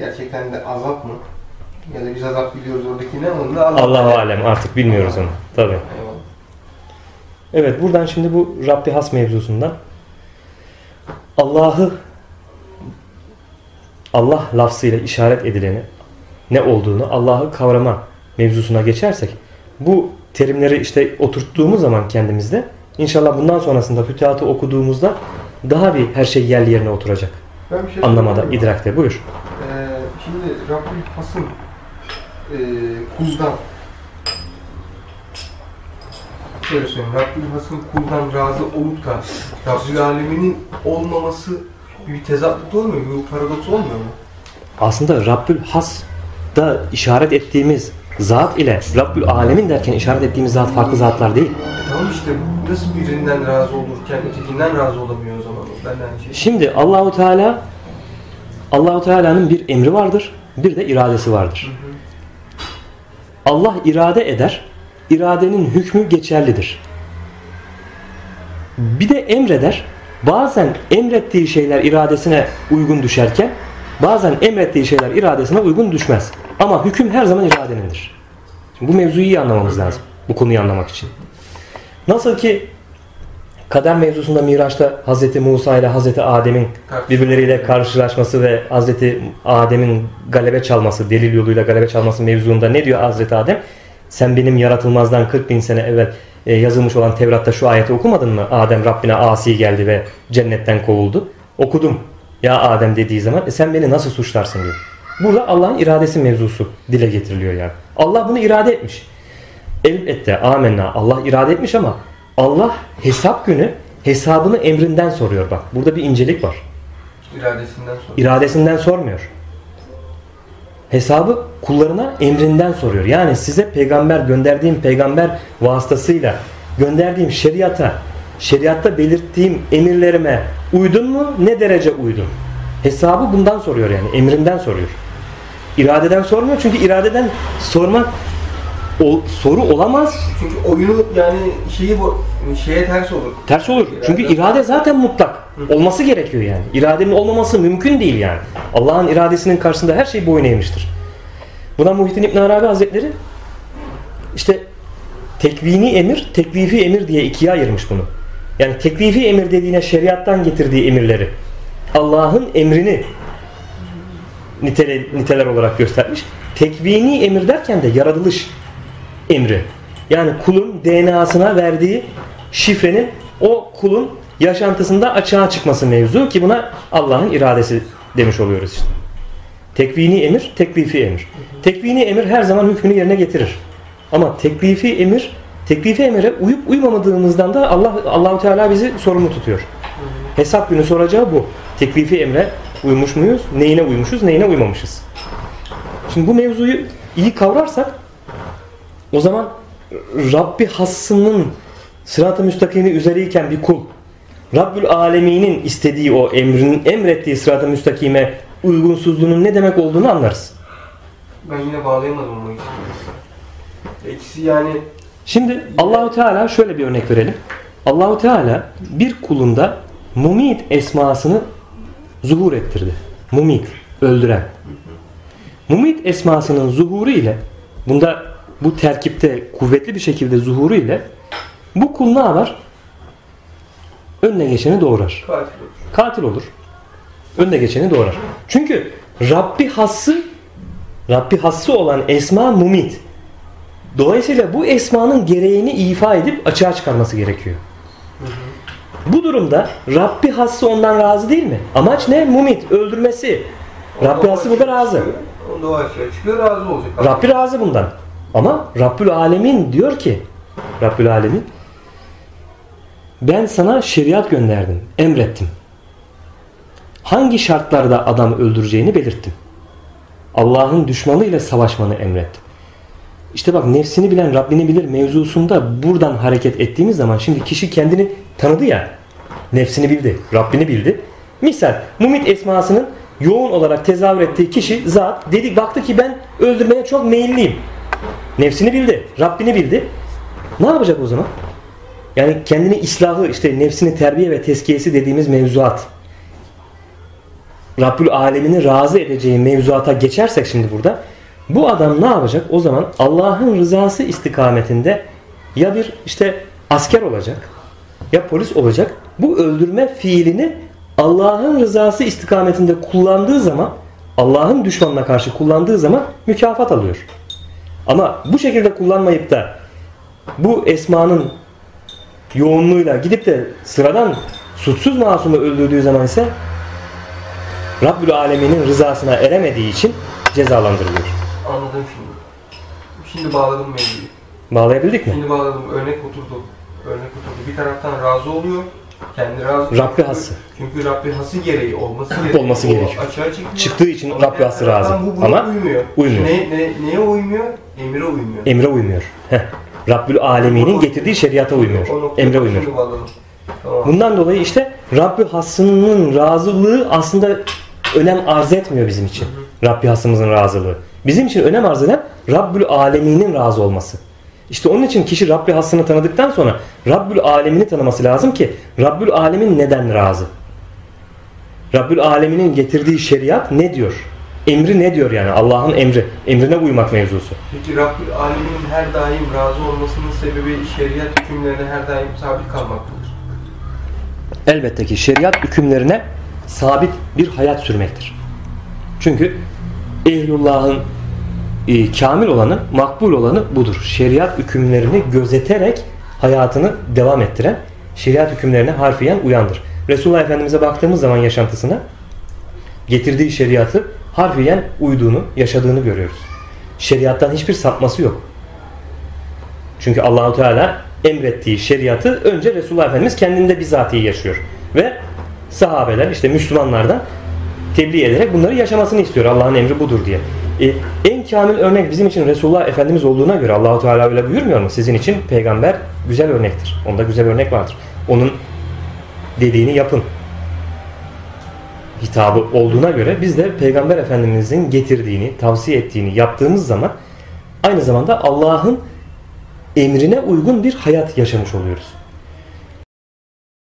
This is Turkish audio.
gerçekten de azap mı? Ya da biz azap biliyoruz oradaki ne onu da azap. Allahu alem artık bilmiyoruz onu. Tabii. Eyvallah. Evet buradan şimdi bu Rabbi has mevzusundan Allah'ı Allah lafzıyla işaret edileni ne olduğunu Allah'ı kavrama mevzusuna geçersek bu terimleri işte oturttuğumuz zaman kendimizde inşallah bundan sonrasında fütuhatı okuduğumuzda daha bir her şey yerli yerine oturacak. Ben bir şey Anlamada, idrakte. Buyur. Ee, şimdi Rabbül Hasım e, kuldan şöyle söyleyeyim. Rabbül Hasım kuldan razı olup da Rabbül Alemin'in olmaması bir tezatlık olmuyor mu? Bir paradoks olmuyor mu? Aslında Rabbül Has da işaret ettiğimiz zat ile Rabbül Alemin derken işaret ettiğimiz zat farklı zatlar değil. E tamam işte nasıl birinden razı olurken ötekinden razı olamıyor o zaman? Ben şey. Şimdi Allahu Teala Allahu Teala'nın bir emri vardır, bir de iradesi vardır. Allah irade eder, iradenin hükmü geçerlidir. Bir de emreder, bazen emrettiği şeyler iradesine uygun düşerken, bazen emrettiği şeyler iradesine uygun düşmez. Ama hüküm her zaman iradenindir. Şimdi bu mevzuyu iyi anlamamız lazım, bu konuyu anlamak için. Nasıl ki kader mevzusunda Miraç'ta Hz. Musa ile Hz. Adem'in birbirleriyle karşılaşması ve Hz. Adem'in galebe çalması, delil yoluyla galebe çalması mevzuunda ne diyor Hz. Adem? Sen benim yaratılmazdan 40 bin sene evvel e, yazılmış olan Tevrat'ta şu ayeti okumadın mı? Adem Rabbine asi geldi ve cennetten kovuldu. Okudum. Ya Adem dediği zaman e, sen beni nasıl suçlarsın diyor. Burada Allah'ın iradesi mevzusu dile getiriliyor yani. Allah bunu irade etmiş. Elbette amenna Allah irade etmiş ama Allah hesap günü hesabını emrinden soruyor bak. Burada bir incelik var. İradesinden sonra. İradesinden sormuyor. Hesabı kullarına emrinden soruyor. Yani size peygamber gönderdiğim peygamber vasıtasıyla gönderdiğim şeriata, şeriatta belirttiğim emirlerime uydun mu? Ne derece uydun? Hesabı bundan soruyor yani. Emrinden soruyor. İradeden sormuyor çünkü iradeden sormak o, soru olamaz. Çünkü oyunu yani şeyi bu şeye ters olur. Ters olur. Çünkü irade zaten mutlak. Olması gerekiyor yani. İradenin olmaması mümkün değil yani. Allah'ın iradesinin karşısında her şey boyun eğmiştir. Buna Muhittin İbn Arabi Hazretleri işte tekvini emir, teklifi emir diye ikiye ayırmış bunu. Yani teklifi emir dediğine şeriattan getirdiği emirleri Allah'ın emrini nitele, niteler olarak göstermiş. Tekvini emir derken de yaratılış emri. Yani kulun DNA'sına verdiği şifrenin o kulun yaşantısında açığa çıkması mevzu ki buna Allah'ın iradesi demiş oluyoruz işte. Tekvini emir, teklifi emir. Tekvini emir her zaman hükmünü yerine getirir. Ama teklifi emir, teklifi emire uyup uymamadığımızdan da Allah Allahu Teala bizi sorumlu tutuyor. Hesap günü soracağı bu. Teklifi emre uymuş muyuz? Neyine uymuşuz, neyine uymamışız? Şimdi bu mevzuyu iyi kavrarsak o zaman Rabbi hassının sırat-ı müstakimi üzereyken bir kul Rabbül Alemin'in istediği o emrin emrettiği sırat-ı müstakime uygunsuzluğunun ne demek olduğunu anlarız. Ben yine bağlayamadım onu. İkisi yani Şimdi Allahu Teala şöyle bir örnek verelim. Allahu Teala bir kulunda mumit esmasını zuhur ettirdi. Mumit, öldüren. Mumit esmasının zuhuru ile bunda bu terkipte kuvvetli bir şekilde zuhuru ile bu kul ne yapar? Önüne geçeni doğurar. katil olur. Katil olur. Önüne geçeni doğurar. Çünkü Rabbi hassı Rabbi hassı olan esma mumit. Dolayısıyla bu esmanın gereğini ifa edip açığa çıkarması gerekiyor. Bu durumda Rabbi hassı ondan razı değil mi? Amaç ne? Mumit, öldürmesi. Rabbi hassı burada razı. O da aşağı çıkıyor razı olacak. Rabbi razı bundan. Ama Rabbül Alemin diyor ki Rabbül Alemin ben sana şeriat gönderdim, emrettim. Hangi şartlarda adam öldüreceğini belirttim. Allah'ın düşmanıyla savaşmanı emrettim. İşte bak nefsini bilen Rabbini bilir mevzusunda buradan hareket ettiğimiz zaman şimdi kişi kendini tanıdı ya. Nefsini bildi, Rabbini bildi. Misal Mumit esmasının yoğun olarak tezahür ettiği kişi zat dedi baktı ki ben öldürmeye çok meyilliyim. Nefsini bildi, Rabbini bildi. Ne yapacak o zaman? Yani kendini islahı işte nefsini terbiye ve tezkiyesi dediğimiz mevzuat. Rabbül Alemini razı edeceği mevzuata geçersek şimdi burada bu adam ne yapacak? O zaman Allah'ın rızası istikametinde ya bir işte asker olacak ya polis olacak. Bu öldürme fiilini Allah'ın rızası istikametinde kullandığı zaman Allah'ın düşmanına karşı kullandığı zaman mükafat alıyor. Ama bu şekilde kullanmayıp da bu esmanın yoğunluğuyla gidip de sıradan suçsuz masumu öldürdüğü zaman ise Rabbül Alemin'in rızasına eremediği için cezalandırılıyor. Anladım şimdi. Şimdi bağladım mevzuyu. Bağlayabildik mi? Şimdi bağladım. Örnek oturdu. Örnek oturdu. Bir taraftan razı oluyor. Kendi razı. Rabbi hası. Çünkü Rabbi hası gereği olması gerekiyor. Olması gerekiyor. Açığa çıkmıyor. Çıktığı için Ama Rabbi hası razı. Bu Ama uymuyor. uymuyor. Ne, ne, neye uymuyor? Emre uymuyor. Emre uymuyor. Heh. Rabbül Alemin'in getirdiği şeriata uymuyor. Emre uymuyor. Tamam. Bundan dolayı işte Rabbi hasının razılığı aslında önem arz etmiyor bizim için. Rabbi hasımızın razılığı. Bizim için önem arz eden Rabbül Aleminin razı olması. İşte onun için kişi Rabbi hasını tanıdıktan sonra Rabbül Alemini tanıması lazım ki Rabbül Alemin neden razı? Rabbül Aleminin getirdiği şeriat ne diyor? Emri ne diyor yani? Allah'ın emri. Emrine uymak mevzusu. Peki Rabbül Alemin'in her daim razı olmasının sebebi şeriat hükümlerine her daim sabit kalmaktadır. elbette ki şeriat hükümlerine sabit bir hayat sürmektir. Çünkü ehlullahın e, kamil olanı, makbul olanı budur. Şeriat hükümlerini gözeterek hayatını devam ettiren, şeriat hükümlerine harfiyen uyandır. Resulullah Efendimiz'e baktığımız zaman yaşantısına getirdiği şeriatı harfiyen uyduğunu, yaşadığını görüyoruz. Şeriattan hiçbir sapması yok. Çünkü Allahu Teala emrettiği şeriatı önce Resulullah Efendimiz kendinde bizatihi yaşıyor. Ve sahabeler işte Müslümanlardan tebliğ ederek bunları yaşamasını istiyor. Allah'ın emri budur diye. E, en kamil örnek bizim için Resulullah Efendimiz olduğuna göre Allahu Teala öyle buyurmuyor mu? Sizin için peygamber güzel örnektir. Onda güzel örnek vardır. Onun dediğini yapın hitabı olduğuna göre biz de Peygamber Efendimizin getirdiğini, tavsiye ettiğini yaptığımız zaman aynı zamanda Allah'ın emrine uygun bir hayat yaşamış oluyoruz.